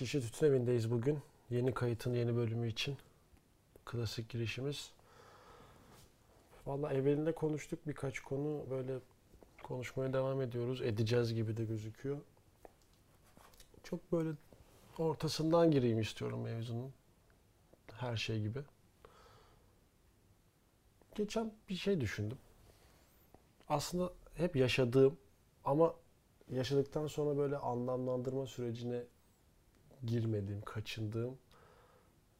Şişe Tütün Evi'ndeyiz bugün. Yeni kayıtın yeni bölümü için. Klasik girişimiz. Valla evvelinde konuştuk birkaç konu. Böyle konuşmaya devam ediyoruz. Edeceğiz gibi de gözüküyor. Çok böyle ortasından gireyim istiyorum mevzunun. Her şey gibi. Geçen bir şey düşündüm. Aslında hep yaşadığım ama yaşadıktan sonra böyle anlamlandırma sürecine girmediğim, kaçındığım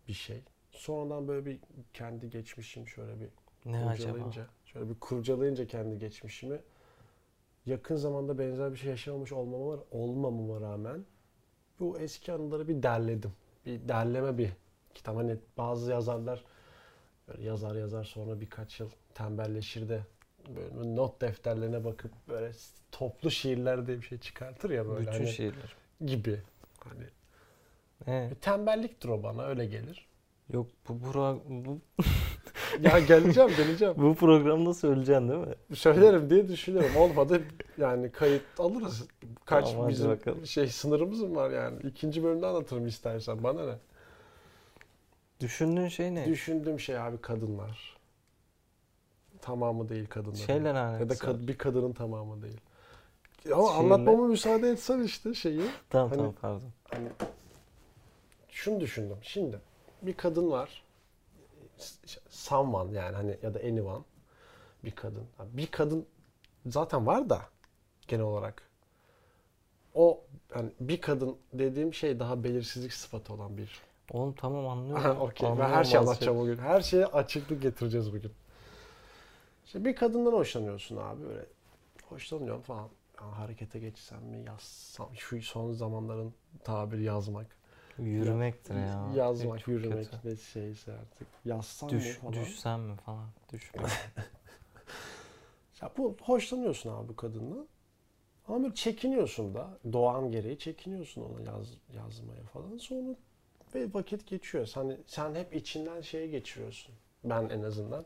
bir şey. Sonradan böyle bir kendi geçmişim şöyle bir Ne acaba? kurcalayınca, şöyle bir kurcalayınca kendi geçmişimi yakın zamanda benzer bir şey yaşamamış olmama, olmamama rağmen bu eski anıları bir derledim. Bir derleme bir kitap. Hani bazı yazarlar böyle yazar yazar sonra birkaç yıl tembelleşir de böyle not defterlerine bakıp böyle toplu şiirler diye bir şey çıkartır ya böyle Bütün hani şiirler. gibi. Hani Ee, bir tembelliktir o bana öyle gelir. yok bu, pro- bu, Ya geleceğim geleceğim. bu programda söyleyeceksin değil mi? Söylerim diye düşünüyorum. Olmadı yani kayıt alırız. Kaç Tamam, bizim bakalım. şey sınırımız mı var yani? İkinci bölümde anlatırım istersen bana ne? Düşündüğün şey ne? Düşündüğüm şey abi kadınlar. Tamamı değil kadınlar. Şeyle ya da kad- bir kadının tamamı değil. Ama Şeyle- anlatmama müsaade etsen işte şeyi. Tamam hani- tamam pardon. Hani şunu düşündüm. Şimdi bir kadın var. Someone yani hani ya da anyone bir kadın. Bir kadın zaten var da genel olarak o yani bir kadın dediğim şey daha belirsizlik sıfatı olan bir. Oğlum tamam anlıyorum. Okey. Ben her şeyi anlatacağım bugün. Her şeye açıklık getireceğiz bugün. İşte bir kadından hoşlanıyorsun abi böyle. Hoşlanıyorum falan. Ya harekete geçsem mi yazsam şu son zamanların tabiri yazmak. Yürümektir ya. Yazmak, Çok yürümek kötü. ve şeyse artık. Yazsam Düş, mı falan. düşsem mi falan. Düşme. Ya bu hoşlanıyorsun abi bu kadınla. Ama böyle çekiniyorsun da. Doğan gereği çekiniyorsun ona yaz, yazmaya falan. Sonra ve vakit geçiyor. Hani sen hep içinden şeye geçiriyorsun. Ben en azından.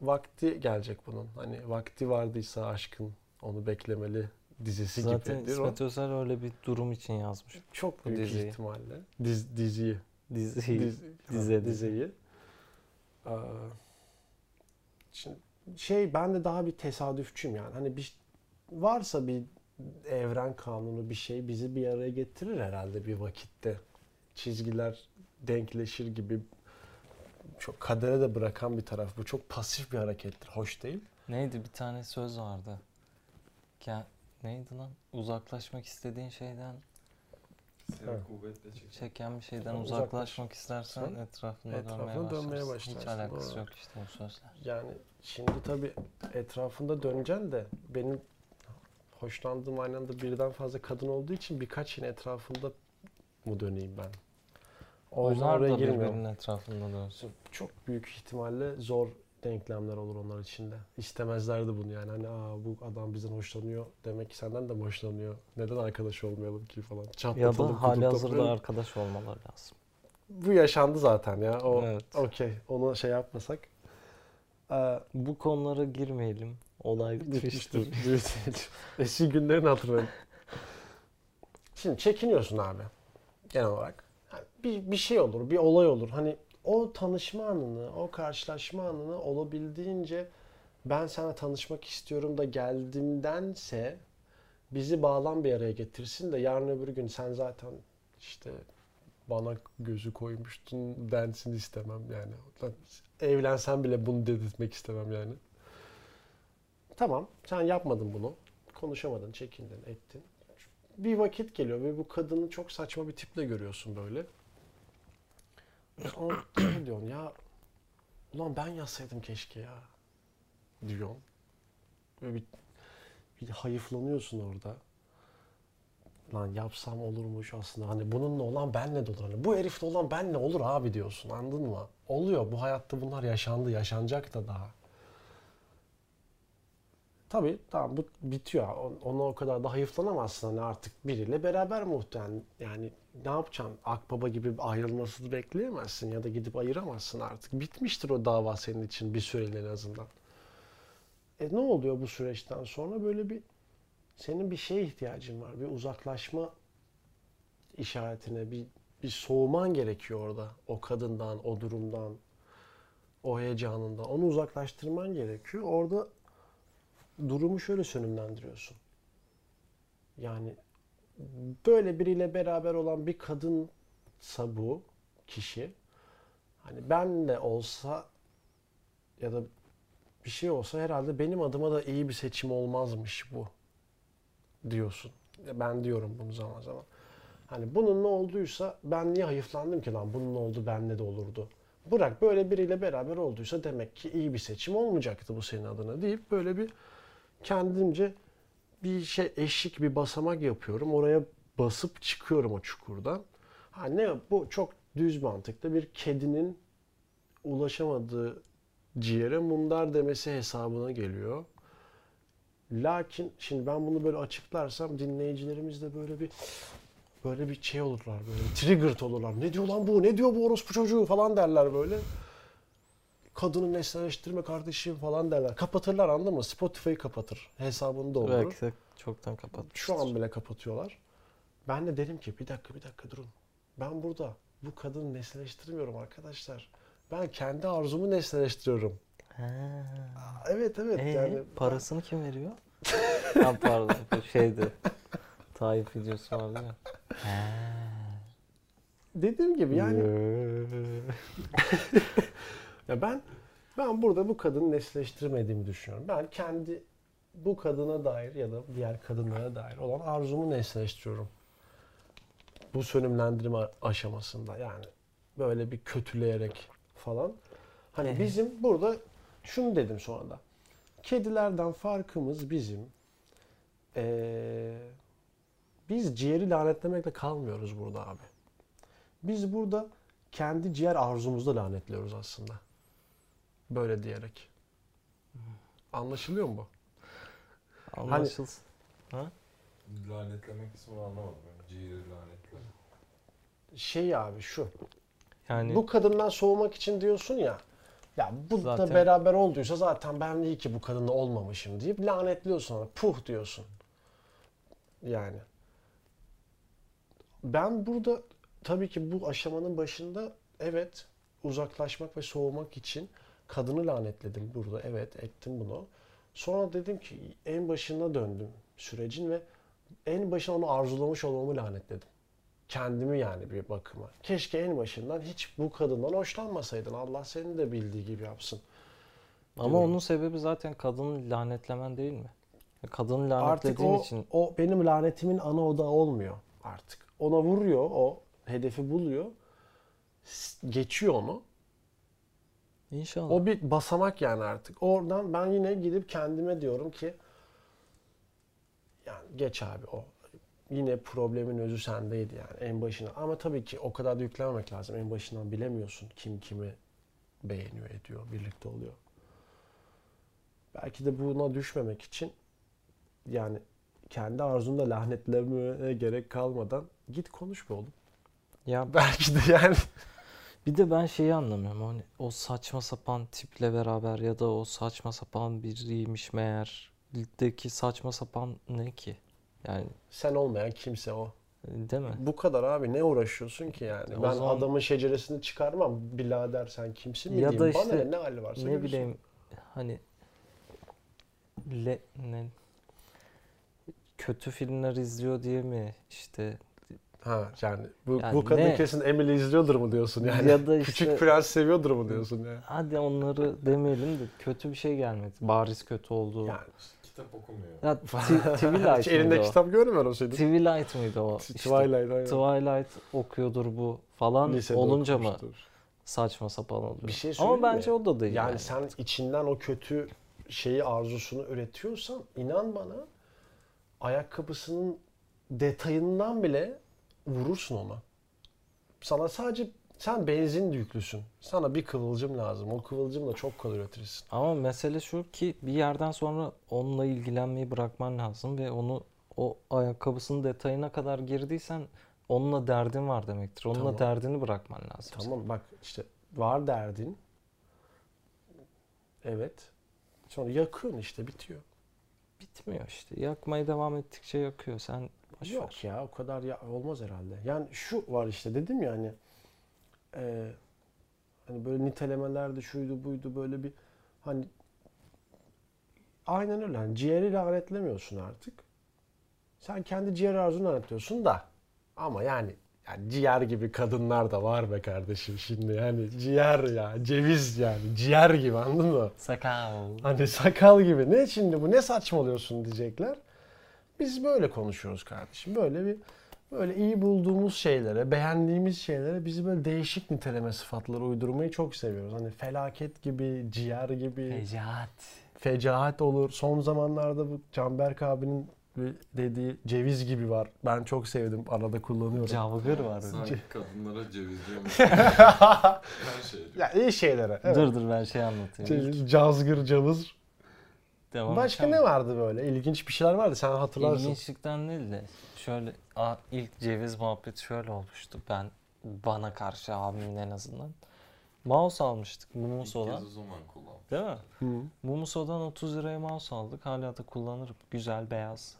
Vakti gelecek bunun. Hani vakti vardıysa aşkın onu beklemeli dizisi Zaten gibidir o. İsmet Özel öyle bir durum için yazmış. Çok büyük diziyi. ihtimalle. Diz, diziyi. Diziyi. Diz, dize- dizeyi. Ee, şimdi şey ben de daha bir tesadüfçüyüm yani. Hani bir varsa bir evren kanunu bir şey bizi bir araya getirir herhalde bir vakitte. Çizgiler denkleşir gibi çok kadere de bırakan bir taraf. Bu çok pasif bir harekettir. Hoş değil. Neydi bir tane söz vardı. Ke- neydi lan? Uzaklaşmak istediğin şeyden kuvvetle çeker. çeken bir şeyden Uzaklaş- uzaklaşmak istersen Sen etrafında, etrafında dönmeye, dönmeye başlarsın. Hiç başlarsın, alakası doğru. yok işte o sözler. Yani şimdi tabii etrafında döneceksin de benim hoşlandığım aynı anda birden fazla kadın olduğu için birkaç yine etrafında mı döneyim ben? O yüzden Onlar oraya da girmiyorum. birbirinin etrafında dönsün. Çok büyük ihtimalle zor denklemler olur onlar içinde. İstemezlerdi bunu yani. Hani Aa, bu adam bizden hoşlanıyor. Demek ki senden de mi hoşlanıyor? Neden arkadaş olmayalım ki falan. Ya da hali hazırda arkadaş olmaları lazım. Bu yaşandı zaten ya. O Evet. okey. Onu şey yapmasak. Ee, Bu konulara girmeyelim. Olay bitmiştir. Bitmiştir. Eski günlerin hatırlayın. Şimdi çekiniyorsun abi. Genel olarak. Yani bir, bir şey olur, bir olay olur. Hani o tanışma anını, o karşılaşma anını olabildiğince ben sana tanışmak istiyorum da geldimdense bizi bağlan bir araya getirsin de yarın öbür gün sen zaten işte bana gözü koymuştun densin istemem yani. Evlensen bile bunu dedirtmek istemem yani. Tamam sen yapmadın bunu. Konuşamadın, çekindin, ettin. Bir vakit geliyor ve bu kadını çok saçma bir tiple görüyorsun böyle. Sonra diyorsun ya ulan ben yazsaydım keşke ya diyorsun. Böyle bir, bir hayıflanıyorsun orada. Lan yapsam olurmuş aslında. Hani bununla olan benle de olur. Hani bu herifle olan benle olur abi diyorsun. Anladın mı? Oluyor. Bu hayatta bunlar yaşandı. Yaşanacak da daha. Tabii tamam bu bitiyor. On- Ona o kadar da hayıflanamazsın hani artık biriyle beraber muhtemelen. Yani ne yapacaksın? Akbaba gibi ayrılmasını bekleyemezsin ya da gidip ayıramazsın artık. Bitmiştir o dava senin için bir süreliğine en azından. E ne oluyor bu süreçten sonra? Böyle bir senin bir şeye ihtiyacın var. Bir uzaklaşma işaretine bir bir soğuman gerekiyor orada. O kadından, o durumdan, o heyecanından. Onu uzaklaştırman gerekiyor. Orada durumu şöyle sönümlendiriyorsun. Yani böyle biriyle beraber olan bir kadınsa bu kişi hani benle olsa ya da bir şey olsa herhalde benim adıma da iyi bir seçim olmazmış bu diyorsun. Ben diyorum bunu zaman zaman. Hani bununla olduysa ben niye hayıflandım ki lan bunun oldu benle de olurdu. Bırak böyle biriyle beraber olduysa demek ki iyi bir seçim olmayacaktı bu senin adına deyip böyle bir kendimce bir şey eşik bir basamak yapıyorum. Oraya basıp çıkıyorum o çukurdan. Ha ne bu çok düz mantıklı bir kedinin ulaşamadığı ciğere mundar demesi hesabına geliyor. Lakin şimdi ben bunu böyle açıklarsam dinleyicilerimiz de böyle bir böyle bir şey olurlar böyle triggered olurlar. Ne diyor lan bu? Ne diyor bu orospu çocuğu falan derler böyle. Kadını nesneleştirme kardeşim falan derler. Kapatırlar anladın mı? Spotify'ı kapatır. Hesabını doldurur. Belki de çoktan kapatmıştır. Şu an bile kapatıyorlar. Ben de dedim ki bir dakika bir dakika durun. Ben burada bu kadını nesneleştirmiyorum arkadaşlar. Ben kendi arzumu nesneleştiriyorum. Ha. Evet evet Ee, yani. parasını kim veriyor? ha, pardon şeydi. Tayyip videosu vardı ya. Dediğim gibi yani ya ben ben burada bu kadını nesneleştirmediğimi düşünüyorum. Ben kendi bu kadına dair ya da diğer kadınlara dair olan arzumu nesneleştiriyorum. Bu sönümlendirme aşamasında yani böyle bir kötüleyerek falan. Hani Ee? bizim burada şunu dedim sonra da. Kedilerden farkımız bizim ee, biz ciğeri lanetlemekle kalmıyoruz burada abi. Biz burada kendi ciğer arzumuzda lanetliyoruz aslında. Böyle diyerek. Anlaşılıyor mu bu? Anlaşılsın. Lanetlemek kısmını anlamadım. Yani ciğeri lanetle. Şey abi şu. Yani Bu kadından soğumak için diyorsun ya. Ya bu da Zaten- beraber olduysa zaten ben iyi ki bu kadınla olmamışım deyip lanetliyorsun ona. Puh diyorsun. Yani. Ben burada tabii ki bu aşamanın başında evet uzaklaşmak ve soğumak için kadını lanetledim burada. Evet ettim bunu. Sonra dedim ki en başına döndüm sürecin ve en başına onu arzulamış olmamı lanetledim. Kendimi yani bir bakıma. Keşke en başından hiç bu kadından hoşlanmasaydın. Allah seni de bildiği gibi yapsın. ama diyorum. onun sebebi zaten kadını lanetlemen değil mi? Kadını Artık lanetlediğin o, için o benim lanetimin ana odağı olmuyor artık. Ona vuruyor, o hedefi buluyor. Geçiyor onu. İnşallah. O bir basamak yani artık. Oradan ben yine gidip kendime diyorum ki yani geç abi o. Yine problemin özü sendeydi yani en başına. Ama tabii ki o kadar da yüklenmemek lazım. En başından bilemiyorsun kim kimi beğeniyor, ediyor, birlikte oluyor. Belki de buna düşmemek için yani kendi arzunda lanetlemeye gerek kalmadan git konuş be oğlum. Ya Belki de yani bir de ben şeyi anlamıyorum. Hani o saçma sapan tiple beraber ya da o saçma sapan biriymiş meğer. Ligdeki saçma sapan ne ki? Yani sen olmayan kimse o. değil mi? Bu kadar abi ne uğraşıyorsun ki yani? O ben zaman- adamın şeceresini çıkarmam. Birader sen kimsin mi Ya diyeyim. da Bana işte ne, ne hali varsa ne görsün. bileyim hani le, ne kötü filmler izliyor diye mi işte Ha yani bu, Yani bu kadın ne? kesin Emily izliyordur mu diyorsun yani? Ya da işte- Küçük Prens seviyordur mu diyorsun yani? hadi onları demeyelim de kötü bir şey gelmedi. Bariz kötü oldu. Yani Kitap okumuyor. Ya T- Twilight hiç elinde mıydı o? kitap görmüyor muydun? Twilight mıydı o? İşte Twilight aynen. Twilight okuyordur bu falan Lisede olunca mı saçma sapan oluyor? Bir şey Ama söyleyeyim mi? bence o da değil. Yani yani. sen içinden o kötü şeyi arzusunu üretiyorsan inan bana ayakkabısının detayından bile vurursun ona. Sana sadece sen benzin yüklüsün. Sana bir kıvılcım lazım. O kıvılcımla çok kolay üretirsin. Ama mesele şu ki bir yerden sonra onunla ilgilenmeyi bırakman lazım ve onu o ayakkabısının detayına kadar girdiysen onunla derdin var demektir. Onunla Tamam. derdini bırakman lazım. Tamam bak işte var derdin. Evet. Sonra yakıyorsun işte bitiyor. Bitmiyor işte. Yakmaya devam ettikçe yakıyor. Sen Boş ver. Yok ya o kadar ya, olmaz herhalde. Yani şu var işte dedim ya hani e, hani böyle nitelemelerde şuydu buydu böyle bir hani aynen öyle. Hani ciğeri lanetlemiyorsun artık. Sen kendi ciğer arzunu lanetlıyorsun da ama yani yani ciğer gibi kadınlar da var be kardeşim şimdi yani ciğer ya ceviz yani ciğer gibi anladın mı? Sakal. Hani sakal gibi. Ne şimdi bu? Ne saçmalıyorsun diyecekler. Biz böyle konuşuyoruz kardeşim. Böyle bir böyle iyi bulduğumuz şeylere, beğendiğimiz şeylere biz böyle değişik niteleme sıfatları uydurmayı çok seviyoruz. Hani felaket gibi, ciğer gibi, Fecaat. fecaat olur. Son zamanlarda bu Canberk abinin dediği ceviz gibi var. Ben çok sevdim. Arada kullanıyorum. Cavgır var. Sanki kadınlara ceviz diyormuş. Her şey diyor. ya iyi şeylere. Evet. Dur dur ben şey anlatayım. Ce- Cazgır, cavız. Devam Başka ne vardı böyle? İlginç bir şeyler vardı. Sen hatırlarsın. İlginçlikten değil de şöyle a, ilk ceviz muhabbeti şöyle olmuştu. Ben bana karşı abimin en azından. Mouse almıştık İlk Mumuso'dan. kez o zaman kullandım. Değil mi? Hı. Mumuso'dan 30 liraya mouse aldık. Hala da kullanırım. Güzel beyaz.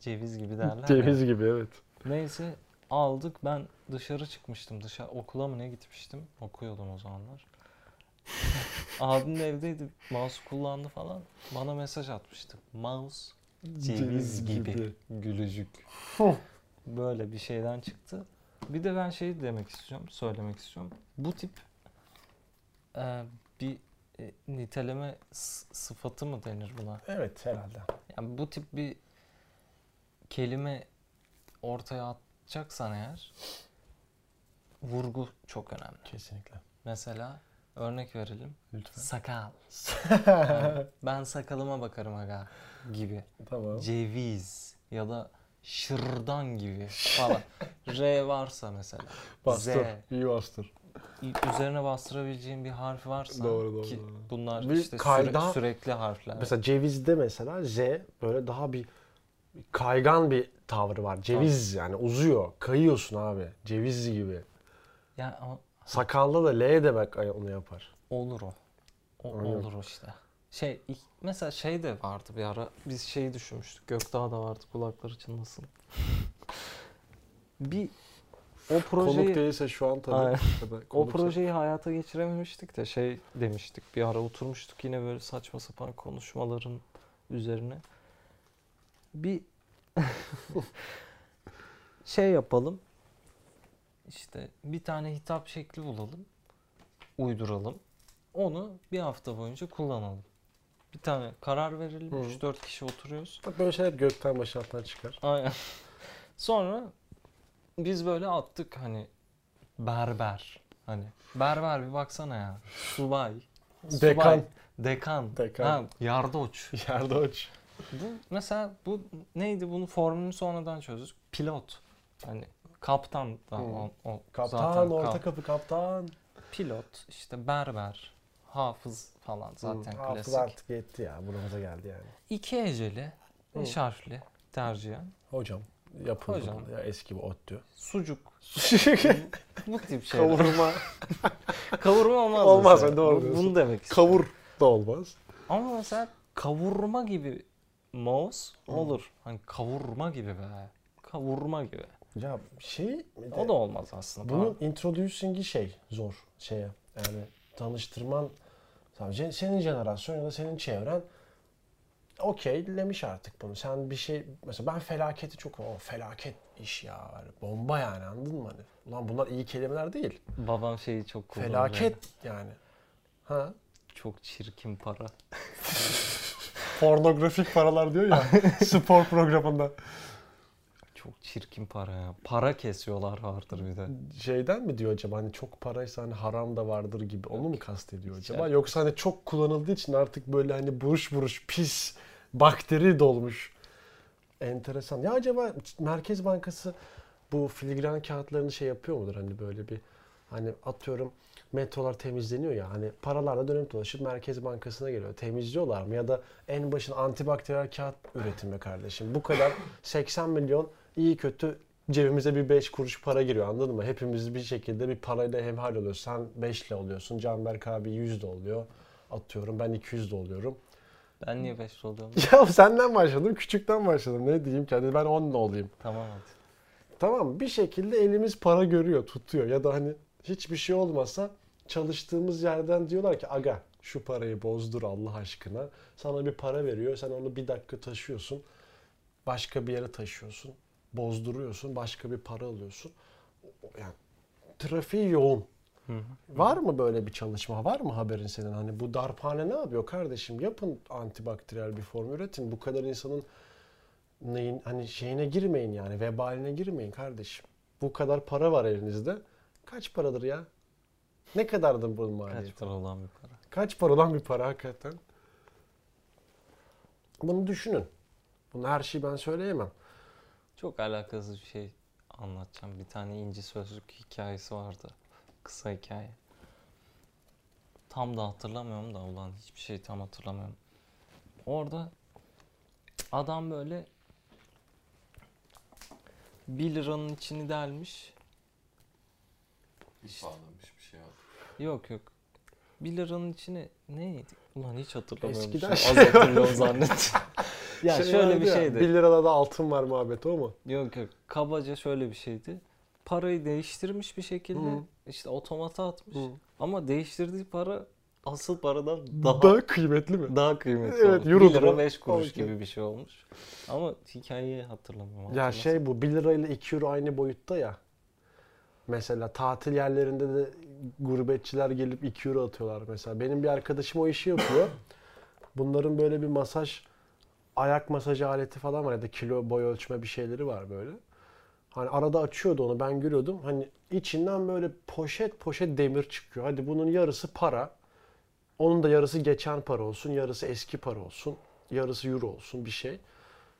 Ceviz gibi derler ya. Ceviz gibi evet. Neyse aldık. Ben dışarı çıkmıştım. Dışarı okula mı ne gitmiştim? Okuyordum o zamanlar. Abim de evdeydi. Mouse kullandı falan. Bana mesaj atmıştı. Mouse ceviz gibi. Gülücük. Böyle bir şeyden çıktı. Bir de ben şey demek istiyorum, söylemek istiyorum. Bu tip e, bir e, niteleme sıfatı mı denir buna? Evet herhalde. Yani bu tip bir kelime ortaya atacaksan eğer vurgu çok önemli. Kesinlikle. Mesela örnek verelim. Lütfen. Sakal. Yani ben sakalıma bakarım aga gibi. tamam. Ceviz ya da şırdan gibi falan. R varsa mesela. Bastır. Z. İyi bastır. Üzerine bastırabileceğin bir harf varsa Doğru, doğru, ki doğru. bunlar Bir işte süre- kayda- sürekli harfler. Mesela cevizde mesela Z böyle daha bir kaygan bir tavrı var. Ceviz yani uzuyor. Kayıyorsun abi. Ceviz gibi. Yani ama Sakalda da L demek onu yapar. Olur o. O olur o işte. Şey ilk- mesela şey de vardı bir ara biz şeyi düşünmüştük. Gökdağ da vardı kulakları çınlasın. bir o Konuk projeyi değilse şu an tabii. Aynen. Ya da o konuksa- projeyi hayata geçirememiştik de şey demiştik. Bir ara oturmuştuk yine böyle saçma sapan konuşmaların üzerine. Bir şey yapalım. İşte bir tane hitap şekli bulalım. Uyduralım. Onu bir hafta boyunca kullanalım. Bir tane karar verelim. Hı. 3-4 kişi oturuyoruz. Bak böyle şeyler gökten başlattan çıkar. Aynen. Sonra biz böyle attık hani berber. Hani berber bir baksana ya. Subay. Dekan. Subay, Dekan. Dekan. Ha, yardoç. Yerde uç. Bu mesela bu neydi? Bunun formülünü sonradan çözdük. Pilot. Hani kaptan da Hı. o, o Kaptan, zaten orta kap- kapı kaptan. pilot, işte berber, hafız falan zaten Hı, Hafız klasik. artık yetti ya. Buramıza geldi yani. İki eceli, beş Hı. harfli tercihen. Hocam yapıldı Hocam. ya eski bir ot diyor. Sucuk. Bu tip şeyler. Kavurma. Kavurma olmaz. Olmaz, mesela. doğru Bu- diyorsun. Bunu demek istiyorum. Kavur da olmaz. Ama mesela kavurma gibi mouse olur. Hani kavurma gibi be. Kavurma gibi. Ya şey O da olmaz aslında. bunun introducing'i şey zor şeye. Yani tanıştırman sadece senin jenerasyon ya da senin çevren okeylemiş artık bunu. Sen bir şey mesela ben felaketi çok o felaket iş ya böyle bomba yani anladın mı hani? Ulan bunlar iyi kelimeler değil. Babam şeyi çok kullanıyor. Felaket yani. Ha? Çok çirkin para. Pornografik paralar diyor ya spor programında. Çok çirkin para ya. Para kesiyorlar vardır bir de. Şeyden mi diyor acaba hani çok paraysa hani haram da vardır gibi onu mu kastediyor acaba? Ya- Yoksa hani çok kullanıldığı için artık böyle hani buruş buruş pis bakteri dolmuş. Enteresan. Ya acaba Merkez Bankası bu filigran kağıtlarını şey yapıyor mudur hani böyle bir hani atıyorum metrolar temizleniyor ya hani paralarla dönüp dolaşıp Merkez Bankası'na geliyor. Temizliyorlar mı? Ya da en başın antibakteriyel kağıt üretimi kardeşim. Bu kadar 80 milyon iyi kötü cebimize bir 5 kuruş para giriyor anladın mı? Hepimiz bir şekilde bir parayla hemhal oluyoruz. Sen 5 ile oluyorsun. Canberk abi 100 de oluyor. Atıyorum ben 200 de oluyorum. Ben niye 5 oluyorum? Ya senden başladım, küçükten başladım. Ne diyeyim ki? Hadi ben 10 olayım. tamam hadi. Tamam bir şekilde elimiz para görüyor, tutuyor. Ya da hani hiçbir şey olmasa çalıştığımız yerden diyorlar ki aga şu parayı bozdur Allah aşkına. Sana bir para veriyor. Sen onu bir dakika taşıyorsun. Başka bir yere taşıyorsun. Bozduruyorsun. Başka bir para alıyorsun. Yani trafiği yoğun. Hı hı. Var mı böyle bir çalışma? Var mı haberin senin? Hani bu darphane ne yapıyor kardeşim? Yapın antibakteriyel bir form üretin. Bu kadar insanın neyin hani şeyine girmeyin yani vebaline girmeyin kardeşim. Bu kadar para var elinizde. Kaç paradır ya? Ne kadardır bunun maliyeti? Kaç para olan bir para. Kaç paradan bir para hakikaten? Bunu düşünün. Bunu her şeyi ben söyleyemem. Çok alakasız bir şey anlatacağım. Bir tane inci sözlük hikayesi vardı. Kısa hikaye. Tam da hatırlamıyorum da ulan hiçbir şey tam hatırlamıyorum. Orada adam böyle 1 liranın içini delmiş. Bir bağlamış bir şey abi. Yok yok. 1 liranın içine neydi? Ulan hiç hatırlamıyorum. Eskiden şey Az hatırlıyorum zannettim. Ya Şey şöyle bir ya, şeydi. 1 lirada da altın var muhabbeti o mu? Yok yok. Kabaca şöyle bir şeydi. Parayı değiştirmiş bir şekilde Hı. işte otomata atmış. Hı. Ama değiştirdiği para asıl paradan daha Daha kıymetli mi? daha kıymetli Evet, euro 1 lira mu? 5 kuruş Okey. gibi bir şey olmuş. Ama hikayeyi hatırlamıyorum. Ya şey bu 1 lira ile 2 euro aynı boyutta ya. Mesela tatil yerlerinde de gurbetçiler gelip 2 euro atıyorlar mesela. Benim bir arkadaşım o işi yapıyor. Bunların böyle bir masaj, ayak masajı aleti falan var ya da kilo boy ölçme bir şeyleri var böyle. Hani arada açıyordu onu ben görüyordum. Hani içinden böyle poşet poşet demir çıkıyor. Hadi bunun yarısı para. Onun da yarısı geçen para olsun, yarısı eski para olsun, yarısı euro olsun bir şey.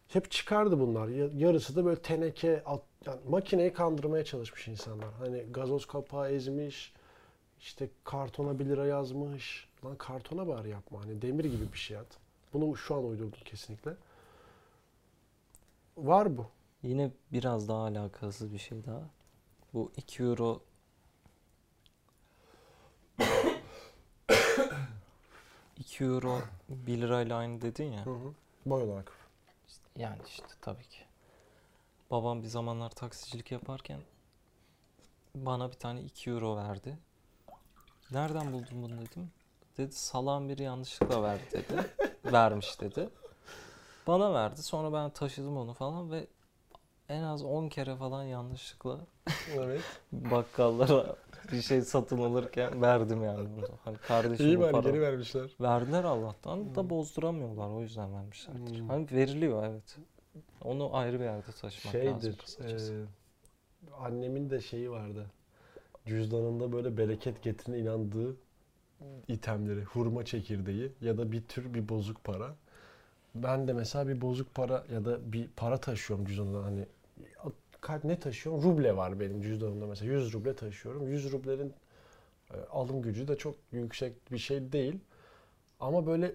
Hep çıkardı bunlar. Ya- Yarısı da böyle teneke, at- yani makineyi kandırmaya çalışmış insanlar. Hani gazoz kapağı ezmiş, işte kartona 1 lira yazmış. Lan kartona bari yapma. Hani demir gibi bir şey at. Bunu şu an uydurdum kesinlikle. Var bu. Yine biraz daha alakasız bir şey daha. Bu 2 euro ...2 euro 1 lirayla aynı dedin ya. Hı hı. Boy olarak. Yani işte tabii ki. Babam bir zamanlar taksicilik yaparken bana bir tane 2 euro verdi. Nereden buldun bunu dedim. Dedi salam biri yanlışlıkla verdi dedi. Vermiş dedi. Bana verdi. Sonra ben taşıdım onu falan ve en az 10 kere falan yanlışlıkla Evet. bakkallara bir şey satın alırken verdim yani bunu. Hani kardeşim İyi bari para. geri vermişler. Verdiler Allah'tan da bozduramıyorlar o yüzden vermişlerdir. Hmm. Hani veriliyor evet. Onu ayrı bir yerde taşımak lazım Şeydir. kısacası. eee, annemin de şeyi vardı. Cüzdanında böyle bereket getirine inandığı itemleri, hurma çekirdeği ya da bir tür bir bozuk para. Ben de mesela bir bozuk para ya da bir para taşıyorum cüzdanımda hani ne taşıyorum? Ruble var benim cüzdanımda mesela 100 ruble taşıyorum. 100 rublerin e, alım gücü de çok yüksek bir şey değil. Ama böyle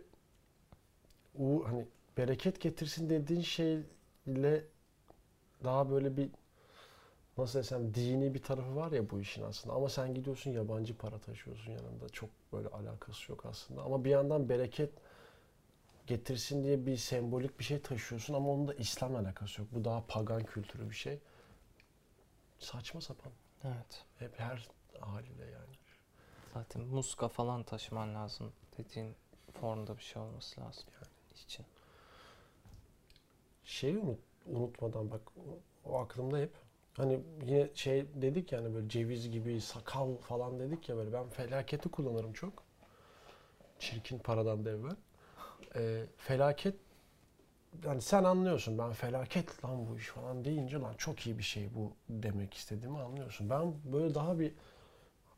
u hani bereket getirsin dediğin şeyle daha böyle bir nasıl desem dini bir tarafı var ya bu işin aslında. Ama sen gidiyorsun yabancı para taşıyorsun yanında. Çok böyle alakası yok aslında. Ama bir yandan bereket getirsin diye bir sembolik bir şey taşıyorsun ama onun da İslam'la alakası yok. Bu daha pagan kültürü bir şey. Saçma sapan. Evet. Hep her haliyle yani. Zaten muska falan taşıman lazım dediğin formda bir şey olması lazım yani için. Şeyi unut, unutmadan bak o, o aklımda hep. Hani yine şey dedik yani böyle ceviz gibi sakal falan dedik ya böyle ben felaketi kullanırım çok. Çirkin paradan da evvel. Ee, felaket yani sen anlıyorsun ben felaket lan bu iş falan deyince lan çok iyi bir şey bu demek istediğimi anlıyorsun. Ben böyle daha bir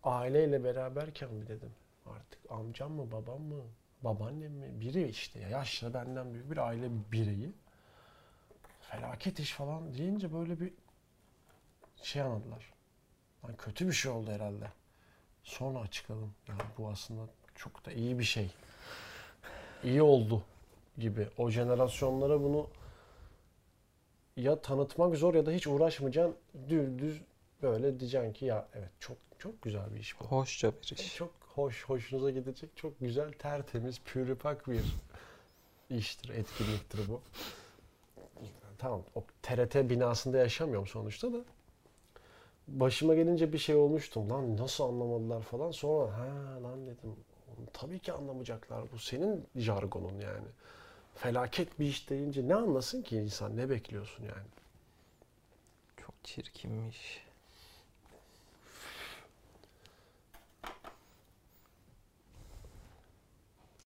aileyle beraberken mi dedim artık amcam mı babam mı babaannem mi biri işte ya yaşlı benden büyük bir aile bireyi felaket iş falan deyince böyle bir şey anladılar. Lan kötü bir şey oldu herhalde. Sonra açıkladım. Yani bu aslında çok da iyi bir şey. İyi oldu gibi. O jenerasyonlara bunu ya tanıtmak zor ya da hiç uğraşmayacaksın. Düz düz böyle diyeceksin ki ya evet çok çok güzel bir iş bu. Hoşça bir iş. Çok hoş, hoşunuza gidecek, çok güzel, tertemiz, pürüpak bir iştir, etkinliktir bu. Tamam, o TRT binasında yaşamıyorum sonuçta da. Başıma gelince bir şey olmuştum. Lan nasıl anlamadılar falan. Sonra ha lan dedim. Tabii ki anlamayacaklar. Bu senin jargonun yani. Felaket bir iş deyince ne anlasın ki insan? Ne bekliyorsun yani? Çok çirkinmiş.